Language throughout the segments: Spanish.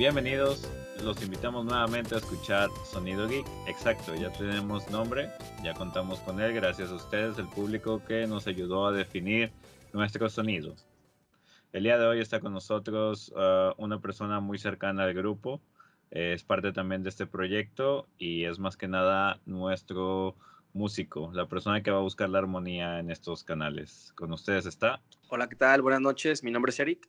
Bienvenidos, los invitamos nuevamente a escuchar Sonido Geek. Exacto, ya tenemos nombre, ya contamos con él gracias a ustedes, el público que nos ayudó a definir nuestro sonido. El día de hoy está con nosotros uh, una persona muy cercana al grupo, es parte también de este proyecto y es más que nada nuestro músico, la persona que va a buscar la armonía en estos canales. Con ustedes está. Hola, ¿qué tal? Buenas noches, mi nombre es Eric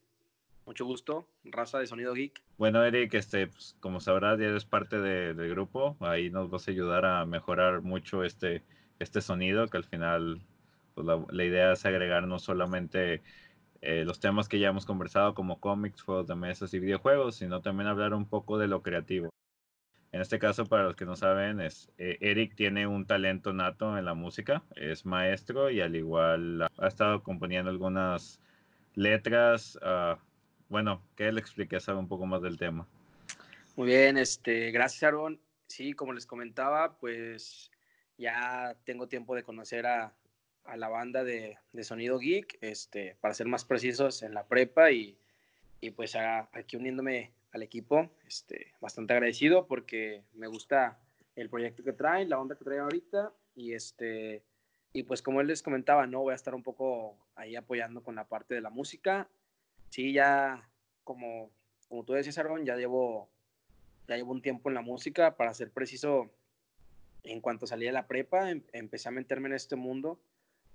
mucho gusto, raza de Sonido Geek. Bueno, Eric, este, pues, como sabrás, ya eres parte de, del grupo, ahí nos vas a ayudar a mejorar mucho este, este sonido, que al final pues, la, idea es agregar no solamente eh, los temas que ya hemos conversado, como cómics, juegos de mesas y videojuegos, sino también hablar un poco de lo creativo. En este caso, para los que no saben, es, eh, Eric tiene un talento nato en la música, es maestro y al igual ha estado componiendo algunas letras, uh, bueno, que él explique, sabe un poco más del tema. Muy bien, este, gracias Aaron. Sí, como les comentaba, pues ya tengo tiempo de conocer a, a la banda de, de, Sonido Geek, este, para ser más precisos en la prepa y, y pues aquí uniéndome al equipo, este, bastante agradecido porque me gusta el proyecto que traen, la onda que traen ahorita y este y pues como él les comentaba, no voy a estar un poco ahí apoyando con la parte de la música sí, ya como, como tú decías, Aaron, ya llevo, ya llevo un tiempo en la música, para ser preciso, en cuanto salí de la prepa, em, empecé a meterme en este mundo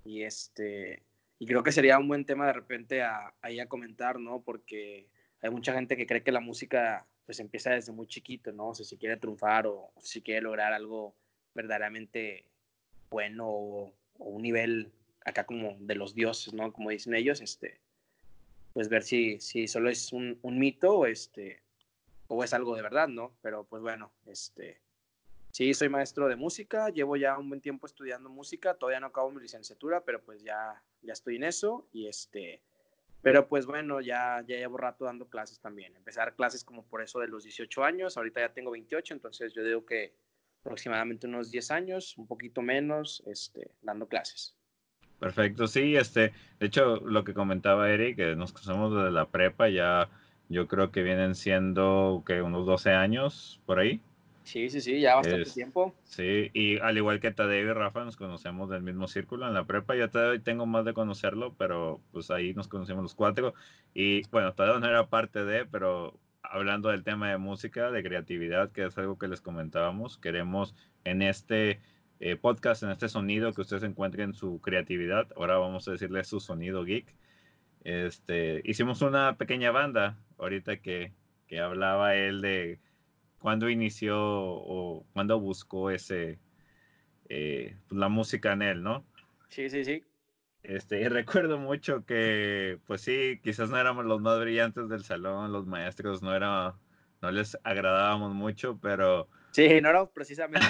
y este, y creo que sería un buen tema de repente a, ahí a comentar, ¿no? Porque hay mucha gente que cree que la música pues empieza desde muy chiquito, ¿no? O si quiere triunfar o, si quiere lograr algo verdaderamente bueno o, o, un nivel acá como de los dioses, ¿no? Como dicen ellos, este, pues ver si, si solo es un, un mito o, este, o es algo de verdad, ¿no? Pero pues bueno, este, sí, soy maestro de música, llevo ya un buen tiempo estudiando música, todavía no acabo mi licenciatura, pero pues ya, ya estoy en eso y este, pero pues bueno, ya, ya llevo rato dando clases también. Empezar clases como por eso de los 18 años, ahorita ya tengo 28, entonces yo digo que aproximadamente unos 10 años, un poquito menos, este, dando clases. Perfecto, sí, este, de hecho, lo que comentaba Eric, que nos conocemos desde la prepa, ya yo creo que vienen siendo que unos 12 años por ahí. Sí, sí, sí, ya bastante tiempo. Sí, y al igual que Tadeo y Rafa, nos conocemos del mismo círculo en la prepa. Ya todavía tengo más de conocerlo, pero pues ahí nos conocemos los cuatro. Y bueno, todavía no era parte de, pero hablando del tema de música, de creatividad, que es algo que les comentábamos, queremos en este eh, podcast, en este sonido que ustedes encuentren su creatividad. Ahora vamos a decirle su sonido geek. Este, hicimos una pequeña banda ahorita que, que hablaba él de cuándo inició o cuándo buscó ese eh, pues, la música en él, ¿no? Sí, sí, sí. Este, y recuerdo mucho que, pues sí, quizás no éramos los más brillantes del salón, los maestros no era, no les agradábamos mucho, pero Sí, no éramos precisamente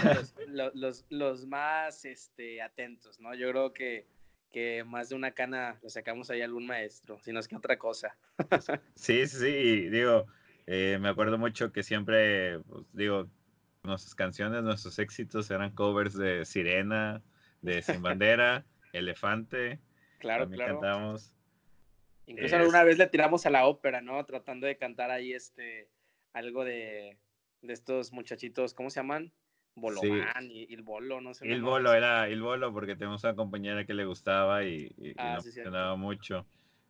los, los, los, más este, atentos, ¿no? Yo creo que, que más de una cana le sacamos ahí a algún maestro, si no es que otra cosa. Sí, sí, digo, eh, me acuerdo mucho que siempre, pues, digo, nuestras canciones, nuestros éxitos eran covers de Sirena, de Sin Bandera, Elefante. Claro, claro. Cantamos. Incluso alguna vez le tiramos a la ópera, ¿no? Tratando de cantar ahí este algo de de estos muchachitos, ¿cómo se llaman? Boloman y, el Bolo, no sé. El Bolo, era el Bolo porque tenemos una compañera que le gustaba y, y, ah, mucho.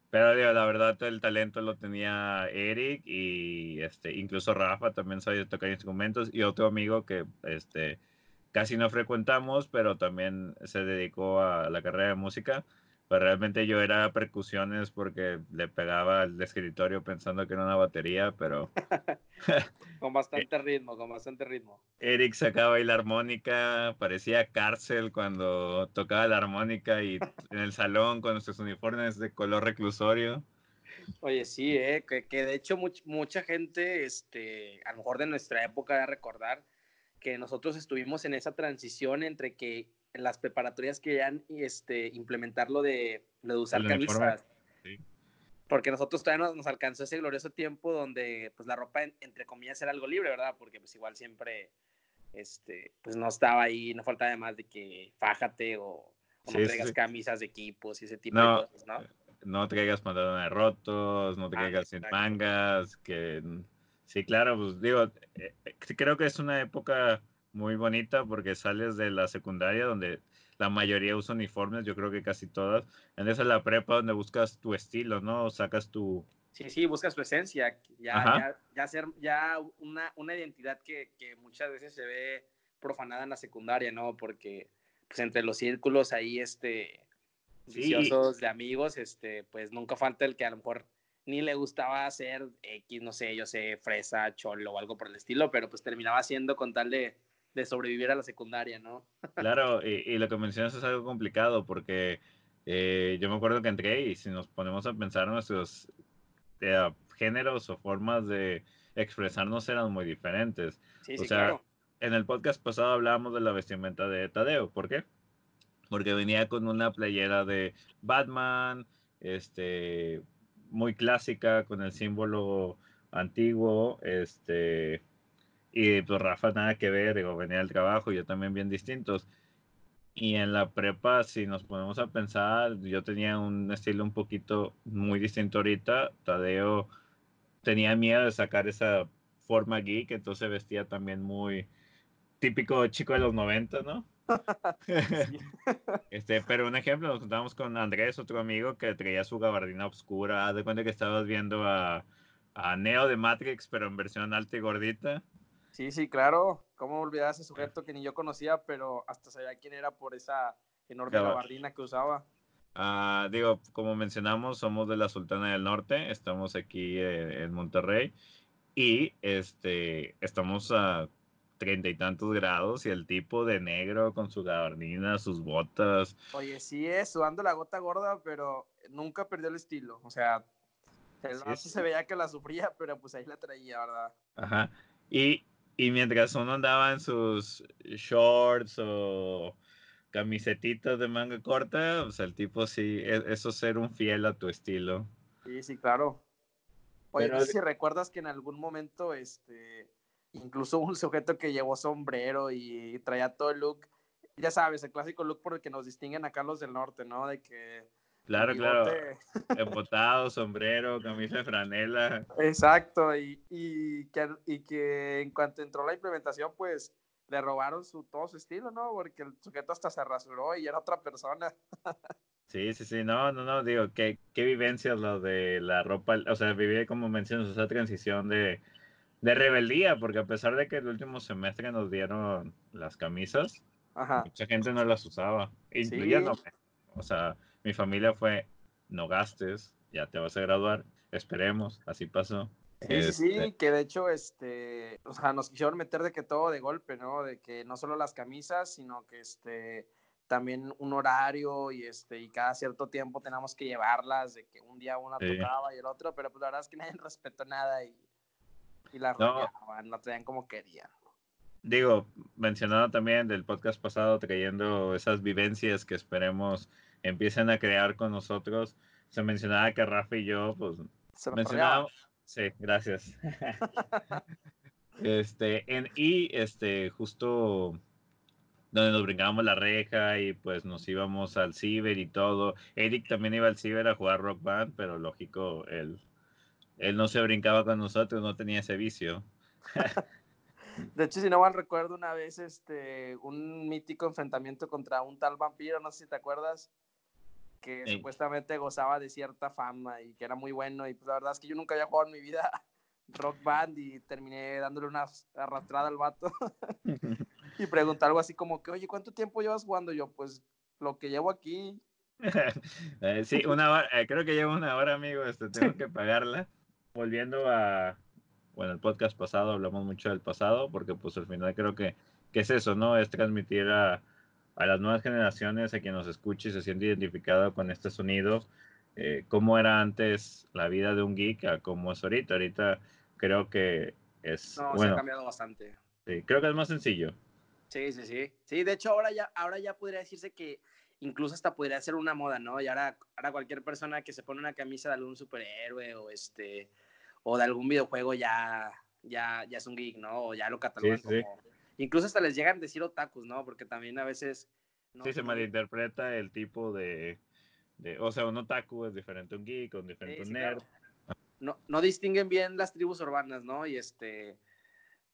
Pero digo, la verdad el talento lo tenía Eric y este, incluso Rafa también sabía tocar instrumentos y otro amigo que este, casi no frecuentamos, pero también se dedicó a la carrera de música pues realmente yo era percusiones porque le pegaba al escritorio pensando que era una batería, pero... con bastante ritmo, con bastante ritmo. Eric sacaba ahí la armónica, parecía cárcel cuando tocaba la armónica y en el salón con nuestros uniformes de color reclusorio. Oye, sí, eh, que, que, de hecho mucha gente, este, a lo mejor de nuestra época, de recordar que nosotros estuvimos en esa transición entre que las preparatorias querían este, implementar lo de, lo de usar camisas. Porque nosotros todavía nos, alcanzó ese glorioso tiempo donde pues la ropa, entre comillas, era algo libre, ¿verdad? Porque pues igual siempre, este, pues no estaba ahí, no faltaba además de que fájate o, no traigas camisas de equipos y ese tipo de cosas, ¿no? No traigas pantalones rotos, no traigas sin mangas, que Sí, claro, pues digo, eh, eh, creo que es una época muy bonita porque sales de la secundaria donde la mayoría usa uniformes, yo creo que casi todas. En esa la prepa donde buscas tu estilo, ¿no? Sacas tu... Sí, sí, buscas tu esencia, ya, ya, ya, ser, ya una, una identidad que, que, muchas veces se ve profanada en la secundaria, ¿no? Porque pues entre los círculos ahí, este, viciosos de amigos, este, pues nunca falta el que a lo mejor ni le gustaba hacer X, no sé, yo sé, fresa, cholo o algo por el estilo, pero pues terminaba haciendo con tal de, de sobrevivir a la secundaria, ¿no? Claro, y, lo que mencionas es algo complicado porque eh, yo me acuerdo que entré y si nos ponemos a pensar nuestros eh, géneros o formas de expresarnos eran muy diferentes. Sí, o sea, en el podcast pasado hablábamos de la vestimenta de Tadeo, ¿por qué? Porque venía con una playera de Batman, este, muy clásica, con el símbolo antiguo, este, y pues Rafa nada que ver, digo, venía del trabajo, yo también bien distintos. Y en la prepa, si nos ponemos a pensar, yo tenía un estilo un poquito muy distinto ahorita. Tadeo tenía miedo de sacar esa forma geek, entonces vestía también muy típico chico de los 90, ¿no? este, pero un ejemplo, nos contamos con Andrés, otro amigo que traía su gabardina oscura. de cuenta que estabas viendo a, a Neo de Matrix, pero en versión alta y gordita. Sí, sí, claro. ¿Cómo olvidar a ese sujeto que ni yo conocía, pero hasta sabía quién era por esa enorme gabardina que usaba? Ah, digo, como mencionamos, somos de la Sultana del Norte, estamos aquí eh, en Monterrey y este, estamos a treinta y tantos grados y el tipo de negro con su gabardina, sus botas. Oye, sí es, sudando la gota gorda, pero nunca perdió el estilo. O sea, el sí, se veía que la sufría, pero pues ahí la traía, ¿verdad? Ajá. Y y mientras uno andaba en sus shorts o camisetitas de manga corta, o sea, el tipo sí, e, eso ser un fiel a tu estilo. Sí, sí, claro. Oye, no sé si recuerdas que en algún momento, este, incluso un sujeto que llevó sombrero y traía todo el look, ya sabes, el clásico look por el que nos distinguen acá los del norte, ¿no? De que Claro, claro. Embotado, sombrero, camisa de franela. Exacto, y, y, que, y que en cuanto entró la implementación, pues le robaron su, todo su estilo, ¿no? Porque el sujeto hasta se rasuró y era otra persona. Sí, sí, sí, no, no, no, digo, qué, qué vivencias lo de la ropa, o sea, viví como mencionas esa transición de, de rebeldía, porque a pesar de que el último semestre nos dieron las camisas, mucha gente no las usaba, incluyéndome. O sea, mi familia fue, no gastes, ya te vas a graduar, esperemos, así pasó. Sí, sí, este que de hecho, este, o sea, nos quisieron meter de que todo de golpe, ¿no? De que no solo las camisas, sino que este, también un horario y este, y cada cierto tiempo tenemos que llevarlas, de que un día una tocaba y el otro, pero pues la verdad es que nadie respetó nada y, y las no. no traían como querían. Digo, mencionado también del podcast pasado, trayendo esas vivencias que esperemos empiecen a crear con nosotros. Se mencionaba que Rafa y yo, pues, mencionábamos. Sí, gracias. este, en, y este, justo donde nos brincábamos la reja y pues nos íbamos al ciber y todo. Eric también iba al ciber a jugar rock band, pero lógico, él, él no se brincaba con nosotros, no tenía ese vicio. De hecho, si no mal recuerdo, una vez este, un mítico enfrentamiento contra un tal vampiro, no sé si te acuerdas que supuestamente gozaba de cierta fama y que era muy bueno. Y pues la verdad es que yo nunca había jugado en mi vida rock band y terminé dándole una arrastrada al vato. y pregunté algo así como que, oye, ¿cuánto tiempo llevas jugando? Yo, pues lo que llevo aquí. Eh, sí, una hora, eh, creo que llevo una hora, amigo, este, tengo que pagarla. Volviendo a, bueno, el podcast pasado hablamos mucho del pasado, porque pues al final creo que, que es eso, ¿no? Es transmitir a, a las nuevas generaciones, a quien nos escuche y se siente identificado con este sonido, eh, cómo era antes la vida de un geek a cómo es ahorita. Ahorita creo que es... No, se ha cambiado bastante. Sí, creo que es más sencillo. Sí, sí, sí. Sí, de hecho ahora ya, ahora ya podría decirse que incluso hasta podría ser una moda, ¿no? Y ahora, ahora cualquier persona que se pone una camisa de algún superhéroe o este o de algún videojuego ya, ya, ya es un geek, ¿no? O ya lo catalogan como, incluso hasta les llegan a decir otakus, ¿no? Porque también a veces... sí, se malinterpreta el tipo de, de, O sea, un otaku es diferente a un geek, un diferente a un nerd. no, no distinguen bien las tribus urbanas, ¿no? Y este,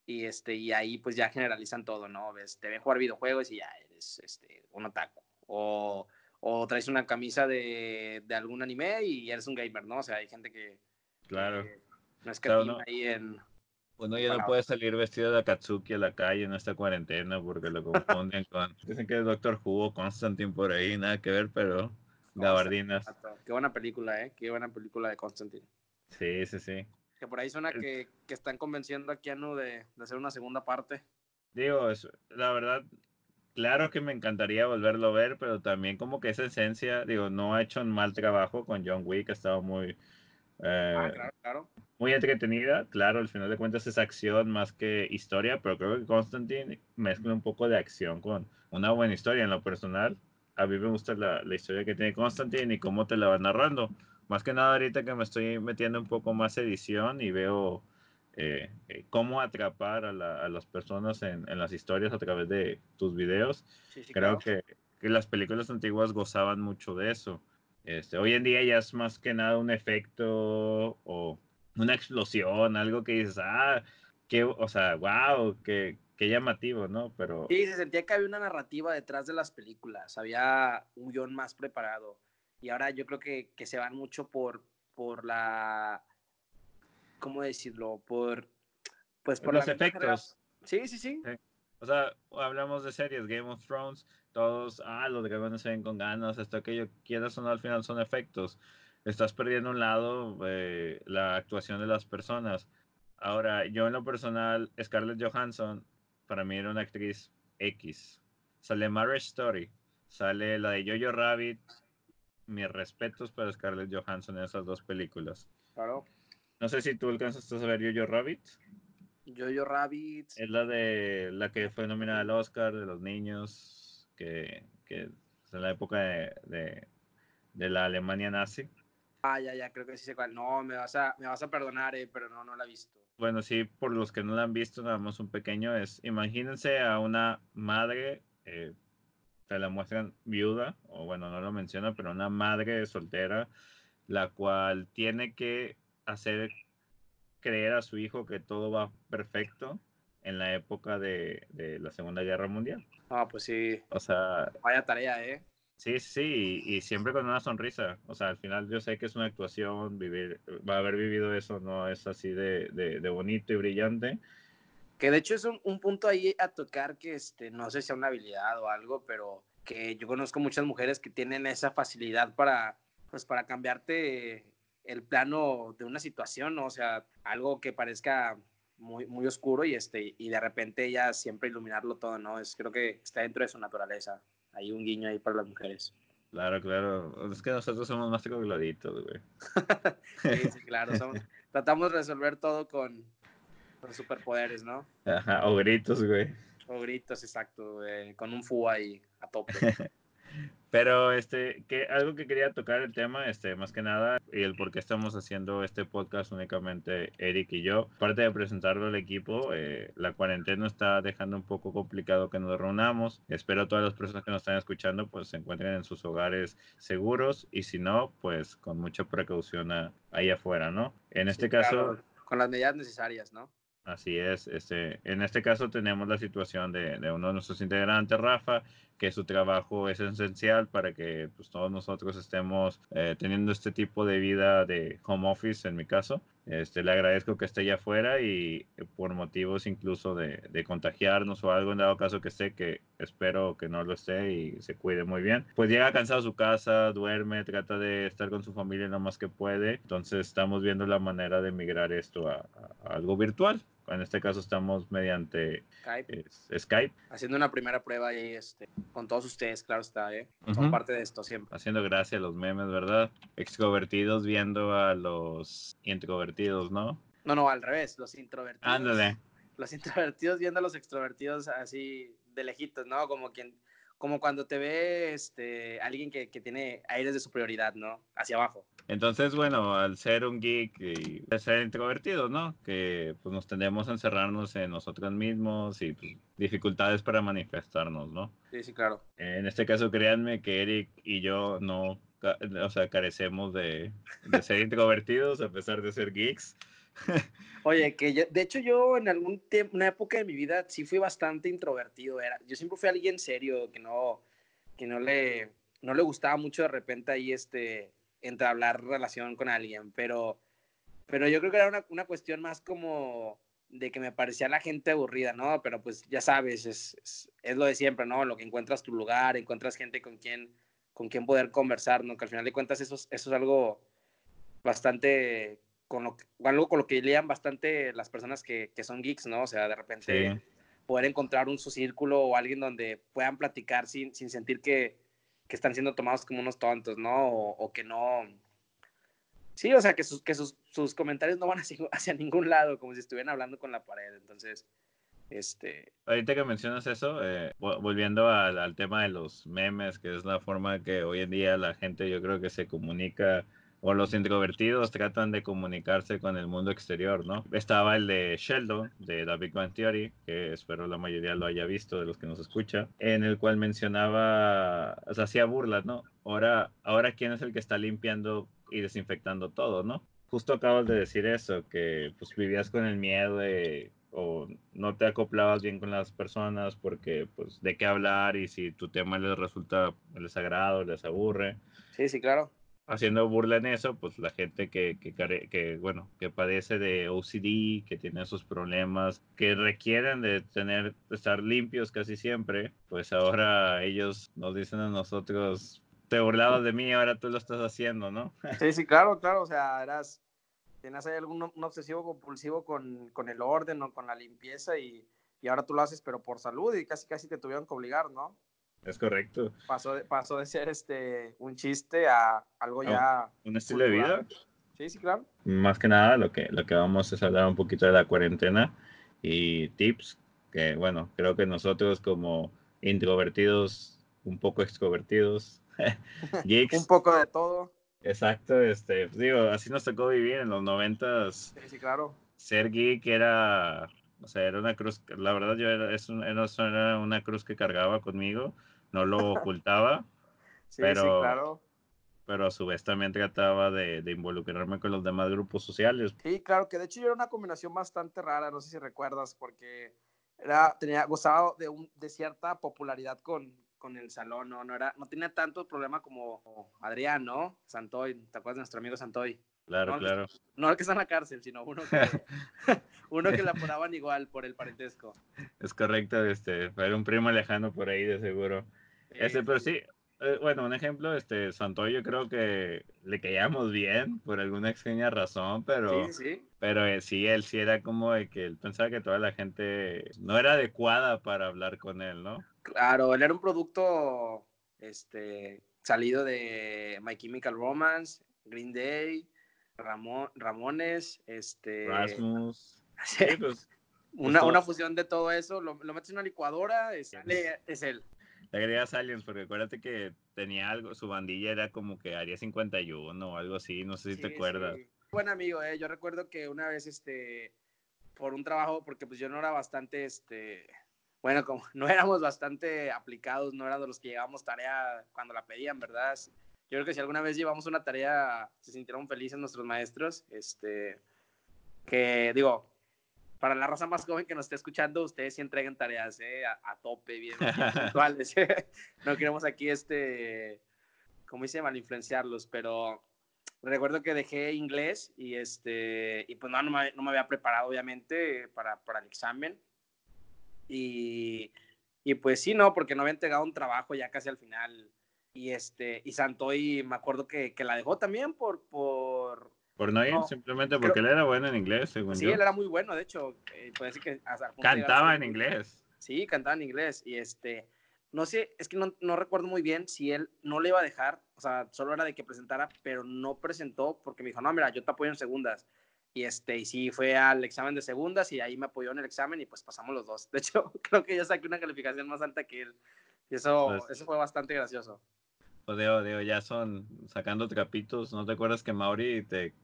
y este, y ahí pues ya generalizan todo, ¿no? Ves, te ven jugar videojuegos y ya eres este, un otaku. O, o traes una camisa de, de, algún anime y eres un gamer, ¿no? O sea, hay gente que. Claro. no es que no, ahí en. Uno ya no puede salir vestido de Akatsuki a la calle en esta cuarentena porque lo confunden con. Dicen que el Doctor Who Constantine por ahí, nada que ver, pero. Gabardinas. Qué buena película, ¿eh? Qué buena película de Constantine. Sí, sí, sí. Que por ahí suena que, que están convenciendo a Keanu de, de hacer una segunda parte. Digo, es, la verdad, claro que me encantaría volverlo a ver, pero también como que esa esencia, digo, no ha hecho un mal trabajo con John Wick, ha estado muy, eh, ah, claro, claro. muy entretenida. Claro, al final de cuentas es acción más que historia, pero creo que Constantine mezcla un poco de acción con una buena historia en lo personal. A mí me gusta la, la historia que tiene Constantine y cómo te la va narrando. Más que nada ahorita que me estoy metiendo un poco más edición y veo eh, eh, cómo atrapar a, la, a las personas en, en, las historias a través de tus videos. Sí, sí, Creo claro. que, que, las películas antiguas gozaban mucho de eso. Este, hoy en día ya es más que nada un efecto o una explosión, algo que dices, ah, que, o sea, wow, qué, qué llamativo, ¿no? Pero... Sí, se sentía que había una narrativa detrás de las películas, había un guion más preparado. Y ahora yo creo que, que se van mucho por, por la ¿cómo decirlo? Por, pues por los efectos. Sí, sí, sí, sí. O sea, hablamos de series, Game of Thrones, todos, ah, los dragones se ven con ganas, esto, aquello, quieras o no, al final son efectos. Estás perdiendo un lado eh, la actuación de las personas. Ahora, yo en lo personal, Scarlett Johansson, para mí era una actriz X. Sale Marriage Story, sale la de Jojo Rabbit. Mis respetos para Scarlett Johansson en esas dos películas. Claro. No sé si tú alcanzaste a ver Jojo Rabbit. Jojo Rabbit. Es la de la que fue nominada al Oscar de los niños, que, que es en la época de, de, de, la Alemania nazi. Ah, ya, ya, creo que sí sé cuál. No, me vas a, me vas a perdonar, eh, pero no, no la he visto. Bueno, sí, por los que no la han visto, nada más un pequeño es, imagínense a una madre, eh, te la muestran viuda, o bueno, no lo menciona, pero una madre soltera, la cual tiene que hacer creer a su hijo que todo va perfecto en la época de, de, la Segunda Guerra Mundial. Ah, pues sí. O sea... Vaya tarea, ¿eh? Sí, sí, y, y, siempre con una sonrisa. O sea, al final yo sé que es una actuación, vivir, va a haber vivido eso, no es así de, de, de bonito y brillante. Que de hecho es un, un, punto ahí a tocar que este, no sé si sea una habilidad o algo, pero que yo conozco muchas mujeres que tienen esa facilidad para, pues, para cambiarte el plano de una situación, ¿no? o sea, algo que parezca muy, muy oscuro y, este, y de repente ella siempre iluminarlo todo, ¿no? Es, creo que está dentro de su naturaleza. Hay un guiño ahí para las mujeres. Claro, claro. Es que nosotros somos más trogloditos, güey. sí, sí, claro. Somos, tratamos de resolver todo con, con, superpoderes, ¿no? Ajá, o gritos, güey. O gritos, exacto, güey. Con un fu ahí a tope. Pero este, que algo que quería tocar el tema, este, más que nada, y el por qué estamos haciendo este podcast únicamente Eric y yo. Aparte de presentarlo al equipo, eh, la cuarentena está dejando un poco complicado que nos reunamos. Espero todas las personas que nos están escuchando pues se encuentren en sus hogares seguros y si no, pues con mucha precaución a, ahí afuera, ¿no? En este sí, caso... Claro, con las medidas necesarias, ¿no? Así es, este, en este caso tenemos la situación de, de, uno de nuestros integrantes, Rafa, que su trabajo es esencial para que pues, todos nosotros estemos eh, teniendo este tipo de vida de home office, en mi caso. Este, le agradezco que esté allá afuera y por motivos incluso de, de, contagiarnos o algo, en dado caso que esté, que espero que no lo esté y se cuide muy bien. Pues llega cansado a su casa, duerme, trata de estar con su familia lo más que puede. Entonces estamos viendo la manera de migrar esto a, a algo virtual. En este caso estamos mediante Skype. Eh, Skype. Haciendo una primera prueba ahí este, con todos ustedes, claro está, ¿eh? Son uh -huh. parte de esto siempre. Haciendo gracia a los memes, ¿verdad? Extrovertidos viendo a los introvertidos, ¿no? No, no, al revés, los introvertidos. Ándale. Los introvertidos viendo a los extrovertidos así de lejitos, ¿no? Como quien como cuando te ve este, alguien que, que, tiene aires de superioridad, ¿no? Hacia abajo. Entonces, bueno, al ser un geek y ser introvertido, ¿no? Que pues nos tendemos a encerrarnos en nosotros mismos y pues, dificultades para manifestarnos, ¿no? Sí, sí, claro. En este caso, créanme que Eric y yo no o sea, carecemos de, de ser introvertidos a pesar de ser geeks. Oye, que yo, de hecho yo en algún tiempo, una época de mi vida sí fui bastante introvertido, era, yo siempre fui alguien serio, que no, que no le, no le gustaba mucho de repente ahí este, entablar relación con alguien, pero, pero yo creo que era una, una cuestión más como de que me parecía la gente aburrida, ¿no? Pero pues ya sabes, es, es, lo de siempre, ¿no? Lo que encuentras tu lugar, encuentras gente con quien, con quien poder conversar, ¿no? Que al final de cuentas eso, eso es algo bastante, con lo, algo con lo que lean bastante las personas que, que son geeks, ¿no? O sea, de repente poder encontrar un su círculo o alguien donde puedan platicar sin, sin sentir que, que están siendo tomados como unos tontos, ¿no? O, o que no, Sí, o sea, que sus, que sus, sus comentarios no van hacia, hacia, ningún lado, como si estuvieran hablando con la pared. Entonces, este... Ahorita que mencionas eso, eh, volviendo al, al, tema de los memes, que es la forma que hoy en día la gente yo creo que se comunica, o los introvertidos tratan de comunicarse con el mundo exterior, ¿no? Estaba el de Sheldon, de The Big Bang Theory, que espero la mayoría lo haya visto de los que nos escucha, en el cual mencionaba, o sea, hacía burlas, ¿no? Ahora, ahora ¿quién es el que está limpiando y desinfectando todo, ¿no? Justo acabas de decir eso, que pues vivías con el miedo o no te acoplabas bien con las personas porque pues de qué hablar y si tu tema les resulta les agrada les aburre. Sí, sí, claro. Haciendo burla en eso, pues la gente que, que, bueno, que padece de OCD, que tiene esos problemas, que requieren de tener, estar limpios casi siempre, pues ahora ellos nos dicen a nosotros, te burlabas de mí, ahora tú lo estás haciendo, ¿no? Sí, sí, claro, claro, o sea, eras, tenías ahí algún un obsesivo compulsivo con, con, el orden o con la limpieza y, y, ahora tú lo haces, pero por salud y casi casi te tuvieron que obligar, ¿no? Es correcto. Pasó de, pasó de ser este, un chiste a algo ya... ¿Un estilo de vida? Sí, sí, claro. Más que nada, lo que, lo que vamos es hablar un poquito de la cuarentena y tips que, bueno, creo que nosotros como introvertidos, un poco extrovertidos, Geeks. Un poco de todo. Exacto, este, pues digo, así nos tocó vivir en los noventas. Sí, sí, claro. Ser geek era, o sea, era una cruz, la verdad yo era, es era una cruz que cargaba conmigo, no lo ocultaba, sí, pero, sí, claro. pero a su vez también trataba de, de, involucrarme con los demás grupos sociales. Sí, claro, que de hecho yo era una combinación bastante rara, no sé si recuerdas, porque era, tenía, gozado de, un, de cierta popularidad con, con el salón, no, no, era, no tenía tanto problema como Adrián, ¿no? Santoy, ¿te acuerdas de nuestro amigo Santoy? Claro, claro. no el que está en la cárcel, sino uno que, uno que la apodaban igual por el parentesco. Es correcto, este, era un primo lejano por ahí de seguro. Este, pero sí, eh, bueno, un ejemplo, este, Santoy yo creo que le caíamos bien por alguna extraña razón, pero, sí, sí. pero eh, sí, él sí era como de que él pensaba que toda la gente no era adecuada para hablar con él, ¿no? Claro, él era un producto este, salido de My Chemical Romance, Green Day, Ramón, Ramones, este... Rasmus. Sí, pues, una, una, fusión de todo eso, lo, lo metes en una licuadora, es, es él. Le agregas aliens, porque acuérdate que tenía algo, su bandilla era como que Área 51 o algo así, no sé si sí, te acuerdas. Sí. Buen amigo, eh. yo recuerdo que una vez, este, por un trabajo, porque pues yo no era bastante, este, bueno, como no éramos bastante aplicados, no éramos los que llevábamos tarea cuando la pedían, ¿verdad? Yo creo que si alguna vez llevamos una tarea, se sintieron felices nuestros maestros, este, que digo, para la raza más joven que nos esté escuchando, ustedes sí entreguen tareas ¿eh? a, a, tope, bien, puntuales. no queremos aquí, este, como dice, mal influenciarlos, pero recuerdo que dejé inglés y, este, y pues no, no me, no me había preparado, obviamente, para, para el examen. Y, y, pues sí, no, porque no había entregado un trabajo ya casi al final. Y, este, y Santoy, me acuerdo que, que la dejó también por, por por no ir, no, simplemente porque creo, él era bueno en inglés, según sí, yo. él era muy bueno, de hecho. Eh, puede decir que hasta cantaba en inglés. Sí, cantaba en inglés. Y este, no sé, es que no, no, recuerdo muy bien si él no le iba a dejar, o sea, solo era de que presentara, pero no presentó porque me dijo, no, mira, yo te apoyo en segundas. Y este, y sí, fue al examen de segundas y ahí me apoyó en el examen y pues pasamos los dos. De hecho, creo que yo saqué una calificación más alta que él. Y eso, pues, eso fue bastante gracioso. Digo, digo, ya son sacando trapitos. ¿No te acuerdas que Mauri te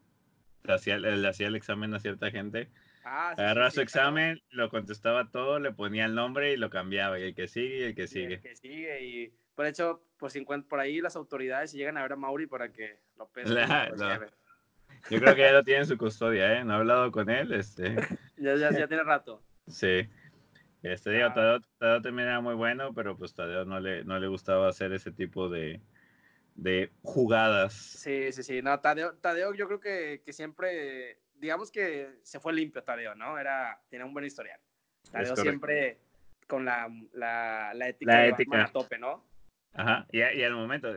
hacía, le hacía el examen a cierta gente. Ah, sí, Agarraba sí, su sí, examen, claro. lo contestaba todo, le ponía el nombre y lo cambiaba. Y el que sigue y el que sigue. Y el que sigue. Y por hecho, pues si por ahí las autoridades llegan a ver a Mauri para que lo pesen. Yo creo que ya lo tiene en su custodia, ¿eh? No he hablado con él, este. ya, ya, ya tiene rato. Sí. Este, digo, ah. Tadeo, también era muy bueno, pero pues Tadeo no le, no le gustaba hacer ese tipo de, de jugadas. Sí, sí, sí. No, Tadeo, Tadeo yo creo que, que, siempre, digamos que se fue limpio Tadeo, ¿no? Era, tenía un buen historial. Tadeo siempre con la, la, la ética, la ética. a tope, ¿no? Ajá, y, y al momento,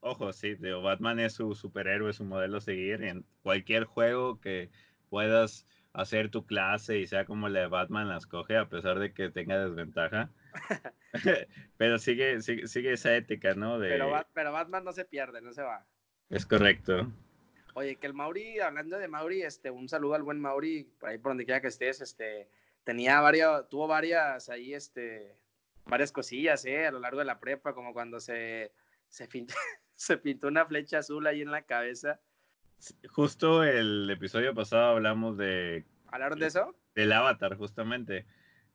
ojo, sí, digo, Batman es su superhéroe, su modelo a seguir. En cualquier juego que puedas hacer tu clase y sea como la de Batman, la escoge a pesar de que tenga desventaja. pero sigue, sigue, esa ética, ¿no? De... Pero, pero, Batman no se pierde, no se va. Es correcto. Oye, que el Mauri, hablando de Mauri, este, un saludo al buen Mauri, por ahí por donde quiera que estés, este, tenía varias, tuvo varias ahí, este, varias cosillas, eh, a lo largo de la prepa, como cuando se, se, se pintó una flecha azul ahí en la cabeza. Justo el episodio pasado hablamos de... ¿Hablaron de eso? Del avatar, justamente.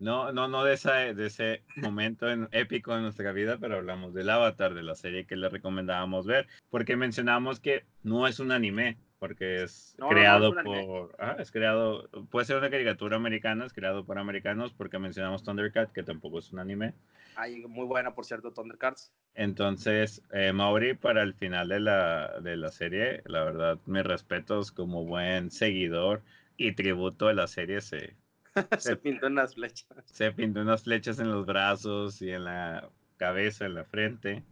No, no, no de, esa, de ese momento en, épico en nuestra vida, pero hablamos del avatar, de la serie que le recomendábamos ver, porque mencionamos que no es un anime, porque es creado por... Ah, es creado, puede ser una caricatura americana, es creado por americanos, porque mencionamos Thundercat, que tampoco es un anime. Ay, muy buena, por cierto, Thundercats. Entonces, eh, Mauri, para el final de la, de la serie, la verdad, mis respetos como buen seguidor y tributo de la serie, se... se pintó unas flechas. Se pintó unas flechas en los brazos y en la cabeza, en la frente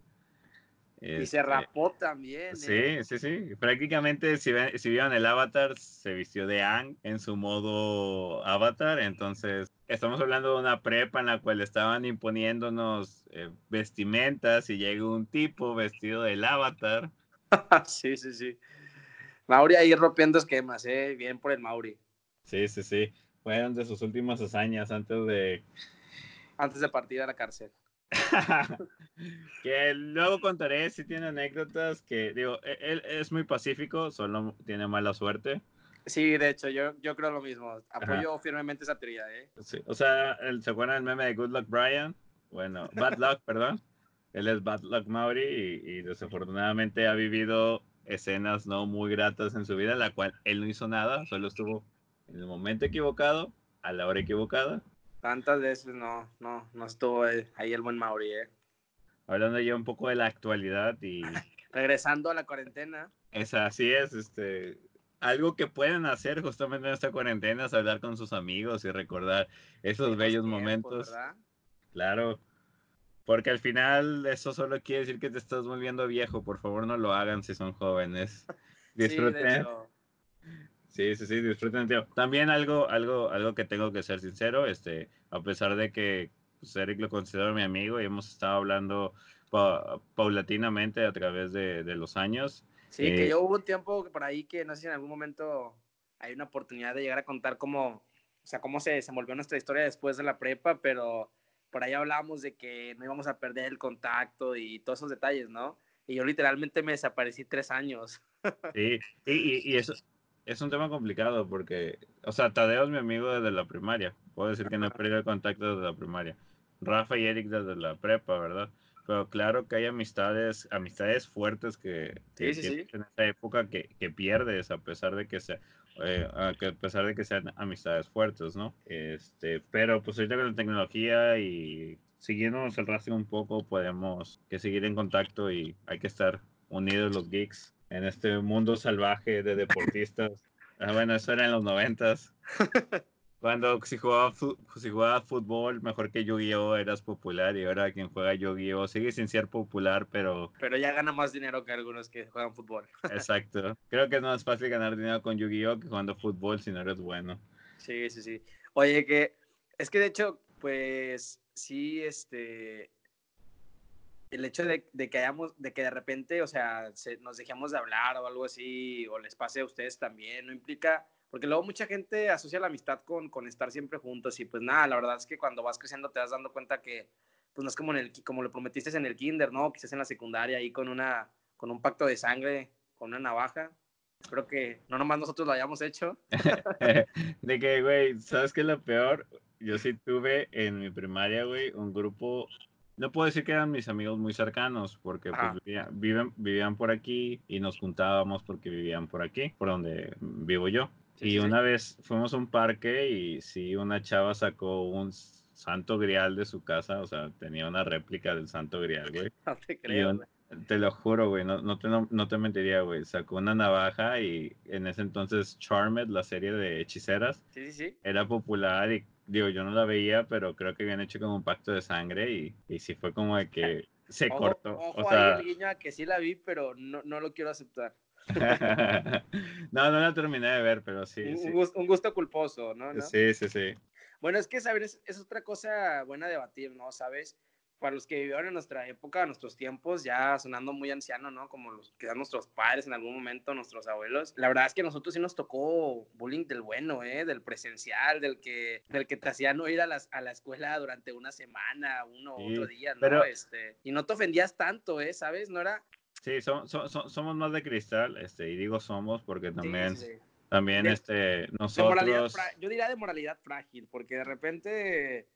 y se este, rapó también. ¿eh? Sí, sí, sí. Prácticamente, si, si vieron el avatar, se vistió de Ang en su modo avatar. Entonces, estamos hablando de una prepa en la cual estaban imponiéndonos eh, vestimentas y llega un tipo vestido del avatar. sí, sí, sí. Mauri ahí rompiendo esquemas, ¿eh? Bien por el Mauri. Sí, sí, sí. Fueron de sus últimas hazañas antes de... Antes de partir a la cárcel. que luego contaré si tiene anécdotas que, digo, e, él es muy pacífico, solo tiene mala suerte. Sí, de hecho, yo, yo creo lo mismo. Apoyo firmemente esa teoría, ¿eh? o sea, ¿se acuerdan el meme de Good Luck Brian? Bueno, Bad Luck, perdón. Él es Bad Luck Maori y, y, desafortunadamente ha vivido escenas no muy gratas en su vida, en la cual él no hizo nada, solo estuvo en el momento equivocado, a la hora equivocada, Tantas veces no, no, no estuvo ahí el buen Mauri, ¿eh? Hablando ya un poco de la actualidad y... Regresando a la cuarentena. Es así es, este... Algo que pueden hacer justamente en esta cuarentena es hablar con sus amigos y recordar esos bellos momentos. Claro, porque al final eso solo quiere decir que te estás volviendo viejo. Por favor, no lo hagan si son jóvenes. Disfruten. Sí, sí, sí, disfruten, tío. También algo, algo, algo que tengo que ser sincero, este, a pesar de que pues, Eric lo considero mi amigo y hemos estado hablando paulatinamente a través de, de los años. Sí, que eh, yo hubo un tiempo por ahí que no sé si en algún momento hay una oportunidad de llegar a contar cómo, o sea, cómo se desenvolvió nuestra historia después de la prepa, pero por ahí hablábamos de que no íbamos a perder el contacto y todos esos detalles, ¿no? Y yo literalmente me desaparecí tres años. Sí, y, y eso, es un tema complicado porque, o sea, Tadeo es mi amigo desde la primaria. Puedo decir que no he perdido el contacto desde la primaria. Rafa y Eric desde la prepa, ¿verdad? Pero claro que hay amistades, amistades fuertes que, en esa época que, que, pierdes a pesar de que sea, eh, a pesar de que sean amistades fuertes, ¿no? Este, pero pues ahorita con la tecnología y siguiéndonos el rastro un poco podemos que seguir en contacto y hay que estar unidos los geeks en este mundo salvaje de deportistas. Ah, bueno, eso era en los noventas. Cuando si jugaba, si jugaba fútbol, mejor que Yu-Gi-Oh! eras popular y ahora quien juega Yu-Gi-Oh! sigue sin ser popular, pero... Pero ya gana más dinero que algunos que juegan fútbol. Exacto. Creo que es más fácil ganar dinero con Yu-Gi-Oh! que jugando fútbol si no eres bueno. Sí, sí, sí. Oye, que es que de hecho, pues sí, este, el hecho de, que hayamos, de que de repente, o sea, nos dejemos de hablar o algo así, o les pase a ustedes también, no implica, porque luego mucha gente asocia la amistad con, con estar siempre juntos y pues nada, la verdad es que cuando vas creciendo te vas dando cuenta que pues no es como, en el, como lo prometiste en el kinder, ¿no? Quizás en la secundaria ahí con, una, con un pacto de sangre, con una navaja. Creo que no nomás nosotros lo hayamos hecho. de que, güey, ¿sabes qué es lo peor? Yo sí tuve en mi primaria, güey, un grupo no puedo decir que eran mis amigos muy cercanos, porque pues, vivían, vivían, por aquí y nos juntábamos porque vivían por aquí, por donde vivo yo. y una vez fuimos a un parque y sí, una chava sacó un santo grial de su casa, o sea, tenía una réplica del santo grial, güey. No te creo, te lo juro, güey, no, no, te, no, te mentiría, güey. Sacó una navaja y en ese entonces Charmed, la serie de hechiceras, era popular y digo, yo no la veía, pero creo que habían hecho como un pacto de sangre y, y sí fue como de que se cortó. o sea... ahí el guiño que sí la vi, pero no, no lo quiero aceptar. no, no la terminé de ver, pero sí. Un, sí. Gusto, un gusto, culposo, ¿no? Sí, sí, sí. Bueno, es que, ¿sabes? Es otra cosa buena debatir, ¿no? ¿Sabes? Para los que vivieron en nuestra época, nuestros tiempos, ya sonando muy anciano, ¿no? Como los que eran nuestros padres en algún momento, nuestros abuelos. La verdad es que a nosotros sí nos tocó bullying del bueno, ¿eh? Del presencial, del que, del que te hacía no ir a, las, a la escuela durante una semana, uno o otro día, ¿no? Pero... Este, y no te ofendías tanto, ¿eh? ¿Sabes? No era... Sí, somos más de cristal, este, y digo somos porque también... También, este, nosotros... yo diría de moralidad frágil, porque de repente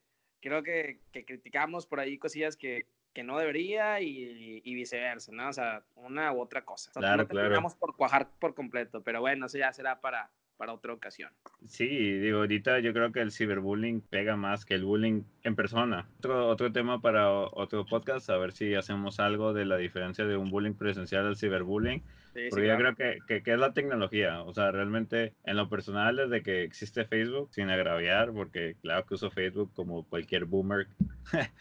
creo que, que criticamos por ahí cosillas que, que no debería y, y, viceversa, ¿no? O sea, una u otra cosa. O sea, claro, no por cuajar por completo, pero bueno, eso ya será para, para otra ocasión. Sí, digo, ahorita yo creo que el ciberbullying pega más que el bullying en persona. Otro, otro tema para otro podcast, a ver si hacemos algo de la diferencia de un bullying presencial al ciberbullying. Porque yo creo que, que, que, es la tecnología. O sea, realmente en lo personal, desde que existe Facebook, sin agraviar, porque claro que uso Facebook como cualquier boomer.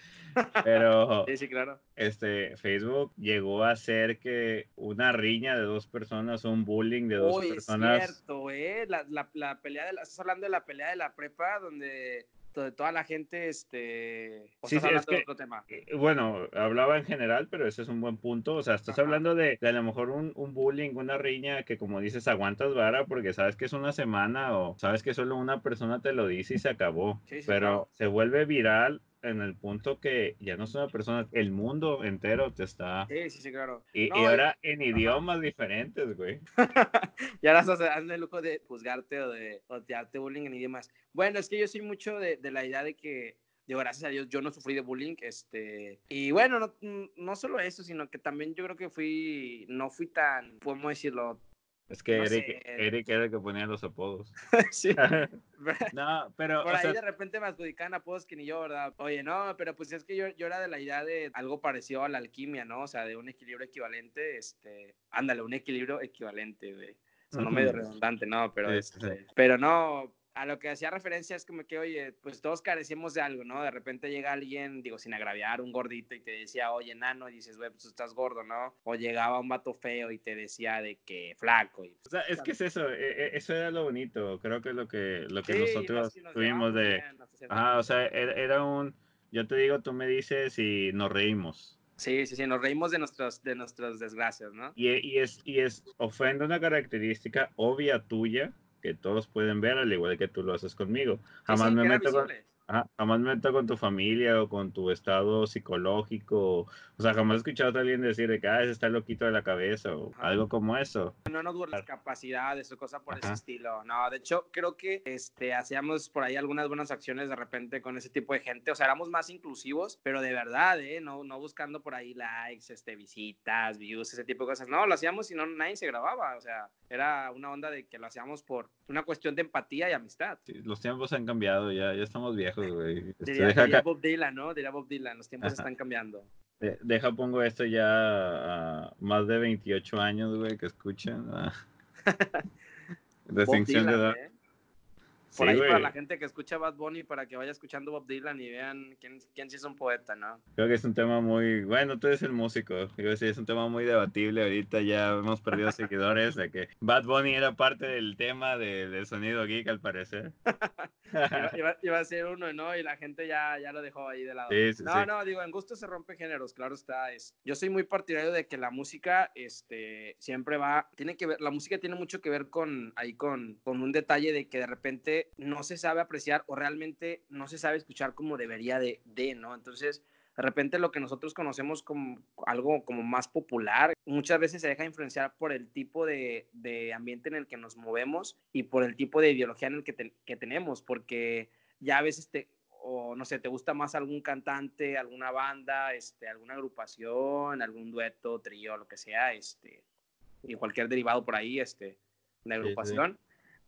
Pero sí, sí, claro. este, Facebook llegó a ser que una riña de dos personas, un bullying de dos personas. Es cierto, ¿eh? La, la, la pelea de la, estás hablando de la pelea de la prepa donde toda la gente, este, sí, sí, es que, otro tema. Eh, bueno, hablaba en general, pero ese es un buen punto. O sea, estás hablando de, de, a lo mejor un, un, bullying, una riña que como dices, aguantas vara porque sabes que es una semana o sabes que solo una persona te lo dice y se acabó. pero se vuelve viral en el punto que ya no es una persona, el mundo entero te está. Sí, sí, sí, claro. Y, ahora en idiomas diferentes, güey. y ahora se dan el lujo de juzgarte o de, o de bullying en idiomas. Bueno, es que yo soy mucho de, de la idea de que digo, gracias a Dios yo no sufrí de bullying, este, y bueno, no, no, solo eso, sino que también yo creo que fui, no fui tan, podemos decirlo, es que Eric, Eric, era el que ponía los apodos. sí. no, pero. Por ahí de repente me adjudican apodos que ni yo, ¿verdad? Oye, no, pero pues es que yo, yo era de la idea de algo parecido a la alquimia, ¿no? O sea, de un equilibrio equivalente, este. Ándale, un equilibrio equivalente, güey. Sonó uh medio redundante, ¿no? Pero, este, pero no, a lo que hacía referencia es como que, oye, pues todos carecemos de algo, ¿no? De repente llega alguien, digo, sin agraviar, un gordito y te decía, oye, nano, y dices, güey, pues estás gordo, ¿no? O llegaba un vato feo y te decía de que flaco. Y, o sea, es que es eso, e, e, eso era lo bonito, creo que es lo que, lo que nosotros tuvimos de... ah, o sea, era, un, yo te digo, tú me dices y nos reímos. Sí, sí, sí, nos reímos de nuestras, de nuestras desgracias, ¿no? Y, y, es, y es, ofende una característica obvia tuya, que todos pueden ver, al igual que tú lo haces conmigo. Jamás me meto con, jamás me meto con tu familia o con tu estado psicológico. O sea, jamás he escuchado a alguien decir de que ah, ese está loquito de la cabeza o algo como eso. No nos las capacidades o cosas por ese estilo. No, de hecho, creo que este, hacíamos por ahí algunas buenas acciones de repente con ese tipo de gente. O sea, éramos más inclusivos, pero de verdad, ¿eh? No, no buscando por ahí likes, este, visitas, views, ese tipo de cosas. No, lo hacíamos y no, nadie se grababa. O sea, era una onda de que lo hacíamos por una cuestión de empatía y amistad. los tiempos han cambiado, ya, ya estamos viejos, güey. Este, diría, Bob Dylan, ¿no? Diría Bob Dylan, los tiempos están cambiando. deja, pongo esto ya a más de 28 años, güey, que escuchen. Distinción de edad. ¿eh? Por ahí para la gente que escucha Bad Bunny, para que vaya escuchando Bob Dylan y vean quién, quién sí es un poeta, ¿no? Creo que es un tema muy, bueno, tú eres el músico, yo decir, es un tema muy debatible, ahorita ya hemos perdido seguidores de que Bad Bunny era parte del tema del sonido geek al parecer. iba, a ser uno, ¿no? Y la gente ya, ya lo dejó ahí de lado. no, no, digo, en gusto se rompe géneros, claro está. Es, yo soy muy partidario de que la música este, siempre va, tiene que ver, la música tiene mucho que ver con, ahí con, con un detalle de que de repente no se sabe apreciar o realmente no se sabe escuchar como debería de, de, ¿no? Entonces, de repente lo que nosotros conocemos como algo como más popular, muchas veces se deja influenciar por el tipo de, de ambiente en el que nos movemos y por el tipo de ideología en el que, que tenemos, porque ya a veces te, o no sé, te gusta más algún cantante, alguna banda, este, alguna agrupación, algún dueto, trío, lo que sea, este, y cualquier derivado por ahí, este, de agrupación.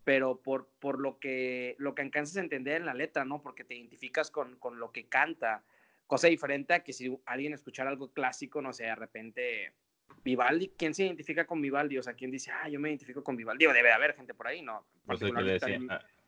Pero por, por lo, que, lo que alcanzas a entender en la letra, ¿no? Porque te identificas con, con lo que canta. Cosa diferente a que si alguien escuchara algo clásico, no sé, de repente Vivaldi, ¿quién se identifica con Vivaldi? O sea, ¿quién dice, ah, yo me identifico con Vivaldi? debe haber gente por ahí, ¿no? Pues que le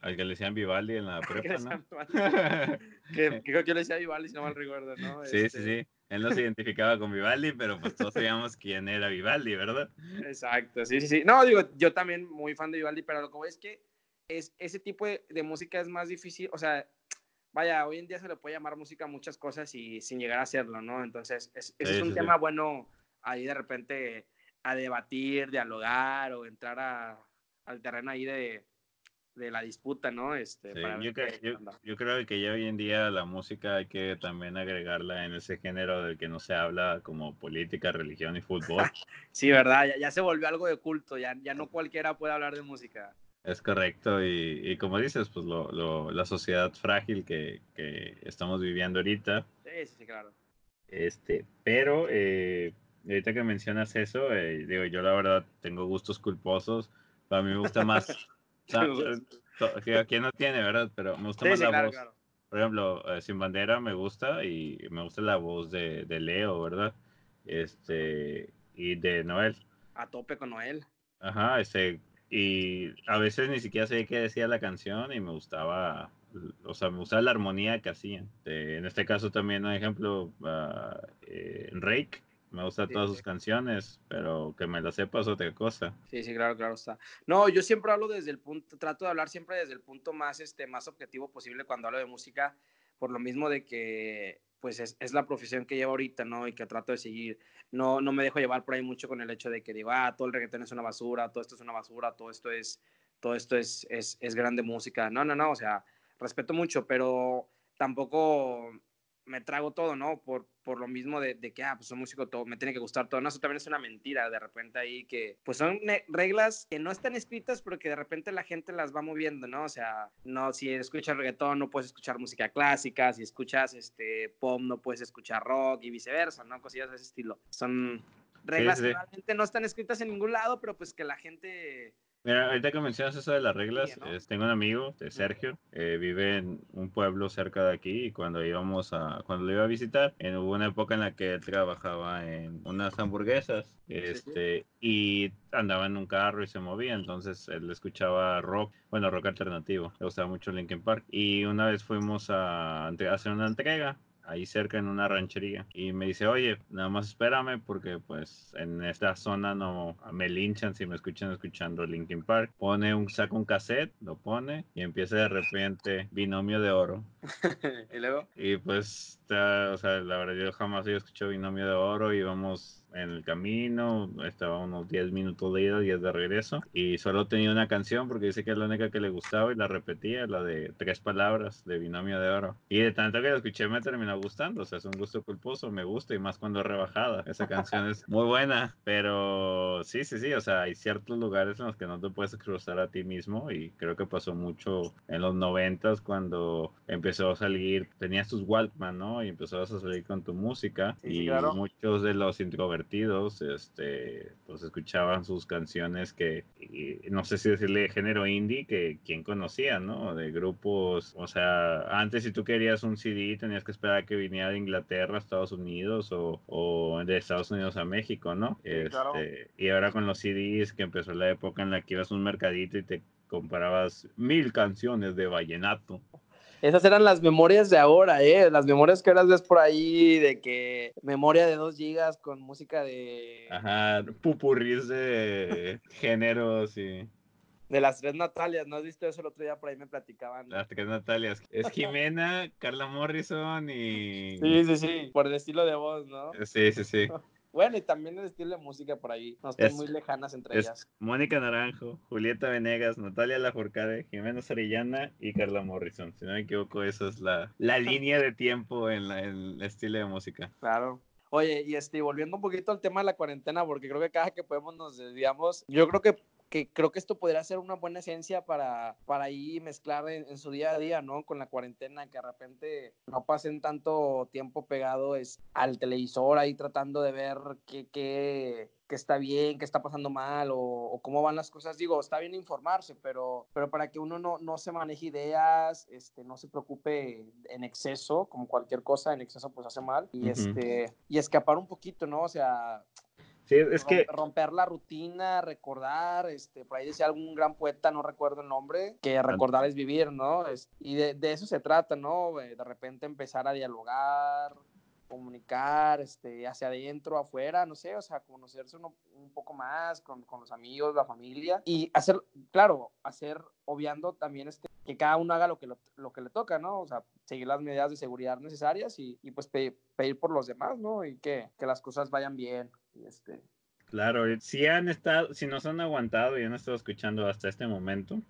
al que le decían Vivaldi en la prepa, ¿no? que, que yo le decía Vivaldi, si no mal recuerdo, ¿no? Sí, sí, este sí. Él no se identificaba con Vivaldi, pero pues todos sabíamos quién era Vivaldi, ¿verdad? Exacto, sí, sí, sí. No, digo, yo también muy fan de Vivaldi, pero lo que voy es que es, ese tipo de, música es más difícil, o sea, vaya, hoy en día se le puede llamar música a muchas cosas y sin llegar a hacerlo, ¿no? Entonces, ese es un tema bueno ahí de repente a debatir, dialogar o entrar a, al terreno ahí de, de la disputa, ¿no? Este, yo, creo que ya hoy en día la música hay que también agregarla en ese género del que no se habla como política, religión y fútbol. sí, ¿verdad? Ya, se volvió algo de culto, ya, ya no cualquiera puede hablar de música. Es correcto, y, y como dices, pues lo, lo, la sociedad frágil que, que, estamos viviendo ahorita. Sí, sí, claro. Este, pero eh, ahorita que mencionas eso, eh, digo, yo la verdad tengo gustos culposos. Para mí me gusta más que aquí no tiene, ¿verdad? Pero me gusta más la voz. Por ejemplo, eh, Sin Bandera me gusta y me gusta la voz de, de, Leo, ¿verdad? Este, y de Noel. A tope con Noel. Ajá, este, y a veces ni siquiera sé qué decía la canción y me gustaba, o sea, me gustaba la armonía que hacían. en este caso también, un ejemplo, uh, eh, Rake, me gustan todas sus canciones, pero que me las sepas otra cosa. Sí, sí, claro, claro está. No, yo siempre hablo desde el punto, trato de hablar siempre desde el punto más, este, más objetivo posible cuando hablo de música, por lo mismo de que, pues, es, es la profesión que llevo ahorita, ¿no? Y que trato de seguir. No, no me dejo llevar por ahí mucho con el hecho de que digo, ah, todo el reggaetón es una basura, todo esto es una basura, todo esto es, todo esto es, es, es grande música. No, no, no, o sea, respeto mucho, pero tampoco me trago todo, ¿no? Por, por lo mismo de, de, que, ah, pues soy músico, todo, me tiene que gustar todo. No, eso también es una mentira, de repente ahí que, pues son reglas que no están escritas, pero que de repente la gente las va moviendo, ¿no? O sea, no, si escuchas reggaetón no puedes escuchar música clásica, si escuchas este pop no puedes escuchar rock y viceversa, ¿no? Cosillas de ese estilo. Son reglas que realmente no están escritas en ningún lado, pero pues que la gente Mira, ahorita que mencionas eso de las reglas, tengo un amigo, de Sergio, eh, vive en un pueblo cerca de aquí y cuando íbamos a, cuando lo iba a visitar, en, hubo una época en la que él trabajaba en unas hamburguesas, este, y andaba en un carro y se movía, entonces él escuchaba rock, bueno, rock alternativo, le gustaba mucho Linkin Park, y una vez fuimos a hacer una entrega ahí cerca en una ranchería. Y me dice, oye, nada más espérame porque pues en esta zona no me linchan si me escuchan escuchando Linkin Park. Pone un, saca un cassette, lo pone y empieza de repente Binomio de Oro. ¿Y luego? Y pues, o sea, la verdad yo jamás había escuchado Binomio de Oro y vamos en el camino, estaba unos 10 minutos de ida, 10 de regreso, y solo tenía una canción porque dice que es la única que le gustaba y la repetía, la de tres palabras de Binomio de Oro. Y de tanto que la escuché me terminó gustando, o sea, es un gusto culposo, me gusta y más cuando es rebajada. Esa canción es muy buena, pero sí, sí, sí, o sea, hay ciertos lugares en los que no te puedes cruzar a ti mismo y creo que pasó mucho en los noventas cuando empezó a salir, tenías tus Walkman, ¿no? Y empezabas a salir con tu música y muchos de los introvertidos este, pues escuchaban sus canciones que, no sé si decirle género indie, que quien conocía, ¿no? De grupos, o sea, antes si tú querías un CD tenías que esperar a que viniera de Inglaterra a Estados Unidos o, o de Estados Unidos a México, ¿no? este, Y ahora con los CDs, que empezó la época en la que ibas a un mercadito y te comparabas mil canciones de vallenato. Esas eran las memorias de ahora, ¿eh? Las memorias que ahora ves por ahí, de que memoria de 2 gigas con música de... Ajá, pupurris de géneros y... De las tres Natalias, ¿no has visto eso el otro día? Por ahí me platicaban. Las tres Natalias. Es Jimena, Carla Morrison y... Sí, sí, sí, por el estilo de voz, ¿no? Sí, sí, sí. Bueno, y también el estilo de música por ahí. No están muy lejanas entre ellas. Mónica Naranjo, Julieta Venegas, Natalia Lafourcade, Jimena Sarillana y Carla Morrison. Si no me equivoco, esa es la, la línea de tiempo en, el estilo de música. Claro. Oye, y este, volviendo un poquito al tema de la cuarentena, porque creo que cada que podemos nos desviamos. Yo creo que que creo que esto podría ser una buena esencia para, para ahí mezclar en, su día a día, ¿no? Con la cuarentena, que de repente no pasen tanto tiempo pegados al televisor ahí tratando de ver qué, qué, qué está bien, qué está pasando mal o, cómo van las cosas. Digo, está bien informarse, pero, pero para que uno no, no se maneje ideas, este, no se preocupe en exceso, como cualquier cosa, en exceso pues hace mal, y, este, y escapar un poquito, ¿no? O sea, Sí, es que... Romper la rutina, recordar, este, por ahí decía algún gran poeta, no recuerdo el nombre, que recordar es vivir, ¿no? Es, y de, de, eso se trata, ¿no? De repente empezar a dialogar, comunicar, este, hacia adentro, afuera, no sé, o sea, conocerse un poco más con, con, los amigos, la familia y hacer, claro, hacer, obviando también este, que cada uno haga lo que, lo, lo que le toca, ¿no? O sea, seguir las medidas de seguridad necesarias y, y pues pedir, pedir, por los demás, ¿no? Y que, que las cosas vayan bien. Este. Claro, si han estado, si nos han aguantado y han estado escuchando hasta este momento,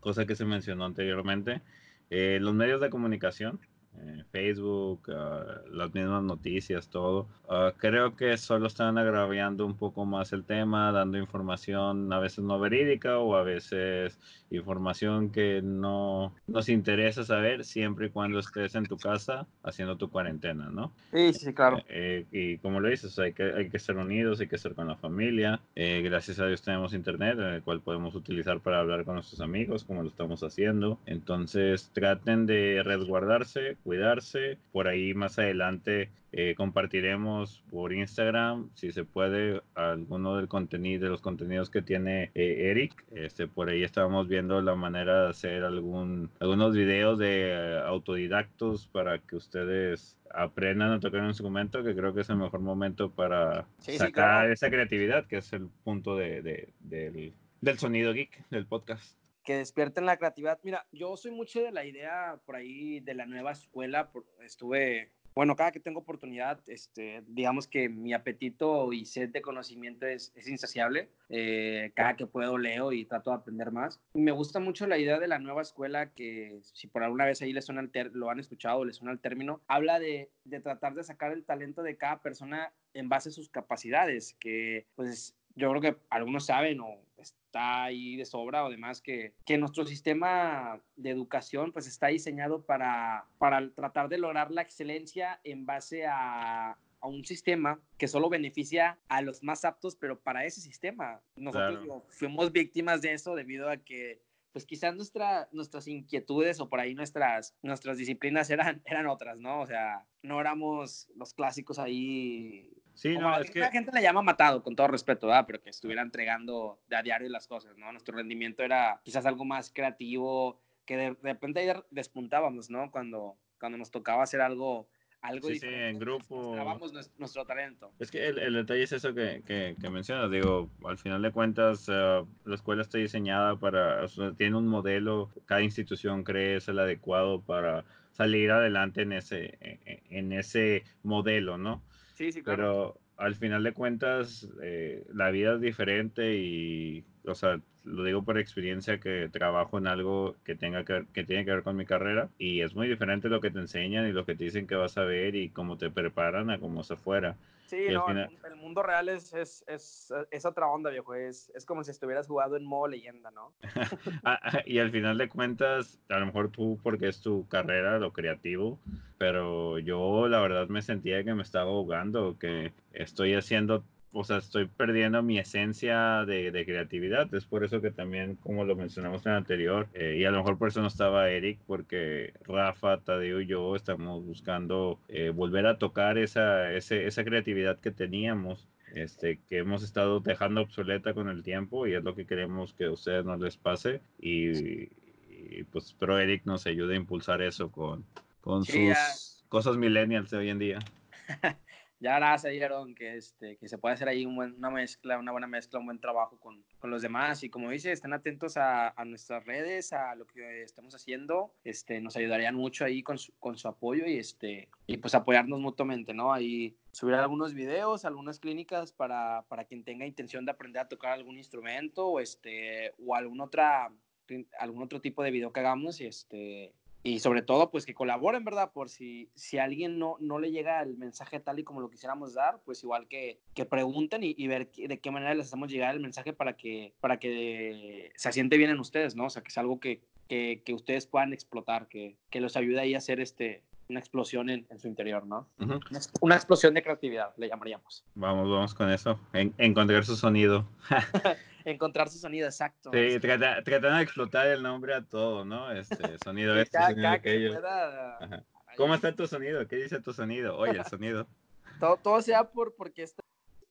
cosa que se mencionó anteriormente, eh, los medios de comunicación, eh, Facebook, ah, las mismas noticias, todo. Ah, creo que solo están agraviando un poco más el tema, dando información a veces no verídica o a veces información que no nos interesa saber siempre y cuando estés en tu casa haciendo tu cuarentena, ¿no? Sí, sí, claro. Eh, y como lo dices, hay que, hay que estar unidos, hay que estar con la familia. Eh, gracias a Dios tenemos internet en el cual podemos utilizar para hablar con nuestros amigos, como lo estamos haciendo. Entonces traten de resguardarse, cuidarse. Por ahí más adelante eh, compartiremos por Instagram, si se puede, alguno del contenido, de los contenidos que tiene eh, Eric. Este, por ahí estábamos viendo la manera de hacer algún, algunos videos de eh, autodidactos para que ustedes aprendan a tocar un instrumento, que creo que es el mejor momento para sacar esa creatividad, que es el punto de, de, del, del sonido geek del podcast que despierten la creatividad. Mira, yo soy mucho de la idea por ahí de la nueva escuela. Estuve bueno, cada que tengo oportunidad, este, digamos que mi apetito y sed de conocimiento es, es insaciable. Eh, cada que puedo leo y trato de aprender más. Me gusta mucho la idea de la nueva escuela que, si por alguna vez ahí les suena el lo han escuchado, les suena el término, habla de, de tratar de sacar el talento de cada persona en base a sus capacidades, que pues yo creo que algunos saben o está ahí de sobra o demás que, que nuestro sistema de educación pues está diseñado para, para tratar de lograr la excelencia en base a, a un sistema que solo beneficia a los más aptos, pero para ese sistema. Nosotros fuimos víctimas de eso debido a que pues quizás nuestra, nuestras inquietudes o por ahí nuestras, nuestras disciplinas eran, eran otras, ¿no? O sea, no éramos los clásicos ahí Sí, no, es que... La gente le llama matado, con todo respeto, ¿verdad? Pero que estuviera entregando de a diario las cosas, ¿no? Nuestro rendimiento era quizás algo más creativo, que de, repente despuntábamos, ¿no? Cuando, cuando nos tocaba hacer algo algo sí, diferente. Sí, en grupo. Grabamos nuestro, talento. Es que el, el, detalle es eso que, que, que, mencionas. Digo, al final de cuentas, uh, la escuela está diseñada para, o sea, tiene un modelo, cada institución cree es el adecuado para salir adelante en ese, en ese modelo, ¿no? Sí, sí. Pero al final de cuentas, eh, la vida es diferente y, o sea, lo digo por experiencia que trabajo en algo que tenga que, que tiene que ver con mi carrera y es muy diferente lo que te enseñan y lo que te dicen que vas a ver y cómo te preparan a cómo se fuera. Sí, no, el, mundo real es, es, es, es, otra onda, viejo. Es, es como si estuvieras jugando en modo leyenda, ¿no? Ah, ah, y al final de cuentas, a lo mejor tú, porque es tu carrera, lo creativo, pero yo la verdad me sentía que me estaba ahogando, que estoy haciendo o sea, estoy perdiendo mi esencia de, de, creatividad. Es por eso que también, como lo mencionamos en el anterior, eh, y a lo mejor por eso no estaba Eric, porque Rafa, Tadeo y yo estamos buscando eh, volver a tocar esa, ese, esa creatividad que teníamos. Este, que hemos estado dejando obsoleta con el tiempo y es lo que queremos que a ustedes no les pase y, y pues pero Eric nos ayude a impulsar eso con, con sus cosas millennials de hoy en día. ya gracias, Aaron, que, este, que se puede hacer ahí una mezcla, una buena mezcla, un buen trabajo con, con los demás. Y como dice, estén atentos a, a, nuestras redes, a lo que estamos haciendo. Este, nos ayudarían mucho ahí con su, con su apoyo y, este, y pues apoyarnos mutuamente, ¿no? Ahí subir algunos videos, algunas clínicas para, para quien tenga intención de aprender a tocar algún instrumento o, este, o algún, otra, algún otro tipo de video que hagamos. Y este, y sobre todo, pues que colaboren, ¿verdad? Por si, si a alguien no, no le llega el mensaje tal y como lo quisiéramos dar, pues igual que, que pregunten y, ver de qué manera les hacemos llegar el mensaje para que, para que se asiente bien en ustedes, ¿no? O sea, que es algo que, que, que ustedes puedan explotar, que, que los ayude ahí a hacer este, una explosión en, en su interior, ¿no? una, explosión de creatividad, le llamaríamos. Vamos, vamos con eso. encontrar su sonido. encontrar su sonido, exacto. Sí, tratando de explotar el nombre a todo, ¿no? Este sonido este, sonido aquello. ¿Cómo está tu sonido? ¿Qué dice tu sonido? Oye, el sonido. todo, todo sea por, porque está,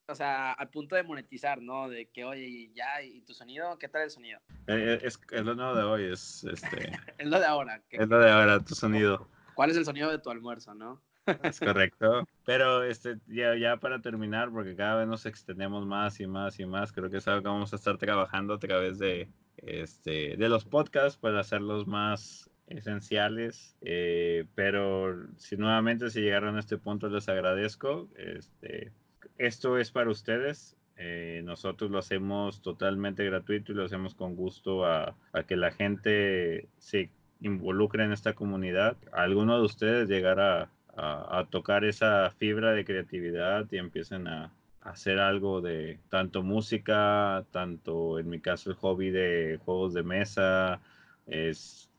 o sea, al punto de monetizar, ¿no? De que, oye, ya, ¿y tu sonido? ¿Qué tal el sonido? Eh, eh, es, es, lo nuevo de hoy, es este... es lo de ahora. Es lo de ahora, tu sonido. ¿Cuál es el sonido de tu almuerzo, no? Es correcto. Pero este, ya, ya para terminar, porque cada vez nos extendemos más y más y más, creo que es algo que vamos a estar trabajando a través de, este, de los podcasts para hacerlos más esenciales. Eh, pero si nuevamente si llegaron a este punto les agradezco. Este, esto es para ustedes. Eh, nosotros lo hacemos totalmente gratuito y lo hacemos con gusto a, a que la gente se involucre en esta comunidad, alguno de ustedes llegará a, tocar esa fibra de creatividad y empiecen a, hacer algo de tanto música, tanto en mi caso el hobby de juegos de mesa, es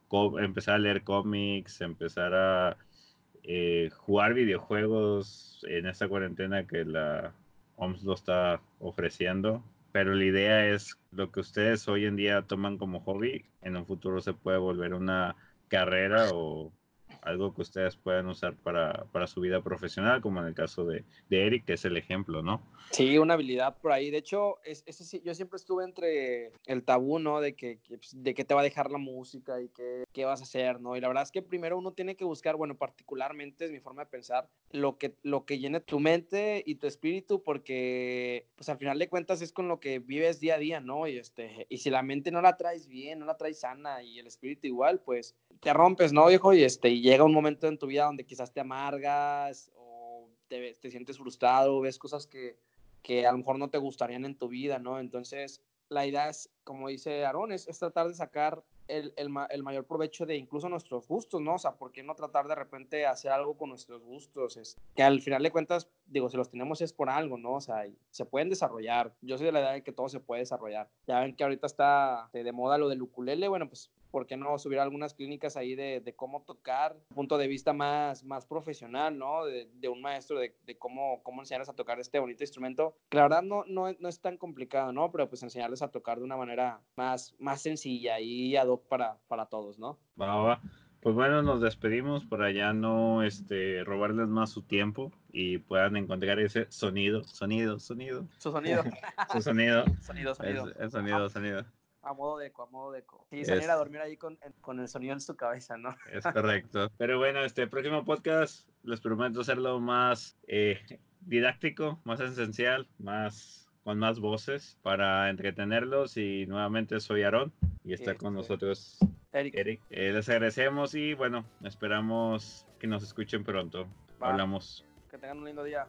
empezar a leer cómics, empezar a eh, jugar videojuegos en esta cuarentena que la OMS lo está ofreciendo. Pero la idea es lo que ustedes hoy en día toman como hobby, en un futuro se puede volver una carrera o algo que ustedes puedan usar para, para su vida profesional, como en el caso de, de, Eric, que es el ejemplo, ¿no? Sí, una habilidad por ahí. De hecho, es, sí, yo siempre estuve entre el tabú, ¿no? De que, pues, de que te va a dejar la música y qué, qué vas a hacer, ¿no? Y la verdad es que primero uno tiene que buscar, bueno, particularmente es mi forma de pensar, lo que, lo que llene tu mente y tu espíritu, porque, pues al final de cuentas es con lo que vives día a día, ¿no? Y, este, y si la mente no la traes bien, no la traes sana y el espíritu igual, pues te rompes, ¿no, viejo? Y, este, y llega un momento en tu vida donde quizás te amargas o te, te sientes frustrado, ves cosas que, que, a lo mejor no te gustarían en tu vida, ¿no? Entonces, la idea es, como dice Aaron, es, es tratar de sacar el, el, el, mayor provecho de incluso nuestros gustos, ¿no? O sea, ¿por qué no tratar de repente hacer algo con nuestros gustos? Es, que al final de cuentas, digo, si los tenemos es por algo, ¿no? O sea, se pueden desarrollar. Yo soy de la idea de que todo se puede desarrollar. Ya ven que ahorita está de moda lo del ukulele, bueno, pues ¿por qué no subir algunas clínicas ahí de, de cómo tocar, punto de vista más, más profesional, ¿no? De, de un maestro, de, de, cómo, cómo enseñarles a tocar este bonito instrumento. Que la verdad no, no, no, es tan complicado, ¿no? Pero pues enseñarles a tocar de una manera más, más sencilla y ad hoc para, para todos, ¿no? Va, va. Pues bueno, nos despedimos para ya no este, robarles más su tiempo y puedan encontrar ese sonido, sonido, sonido. Su sonido. su sonido. sonido, sonido. el sonido, sonido a modo de eco, a modo de eco. Y salir a dormir ahí con, con, el sonido en su cabeza, ¿no? Es correcto. Pero bueno, este próximo podcast les prometo hacerlo más eh, didáctico, más esencial, más con más voces para entretenerlos y nuevamente soy Aarón y está con este, nosotros Eric. Eric. Eh, les agradecemos y bueno, esperamos que nos escuchen pronto. Hablamos. Que tengan un lindo día.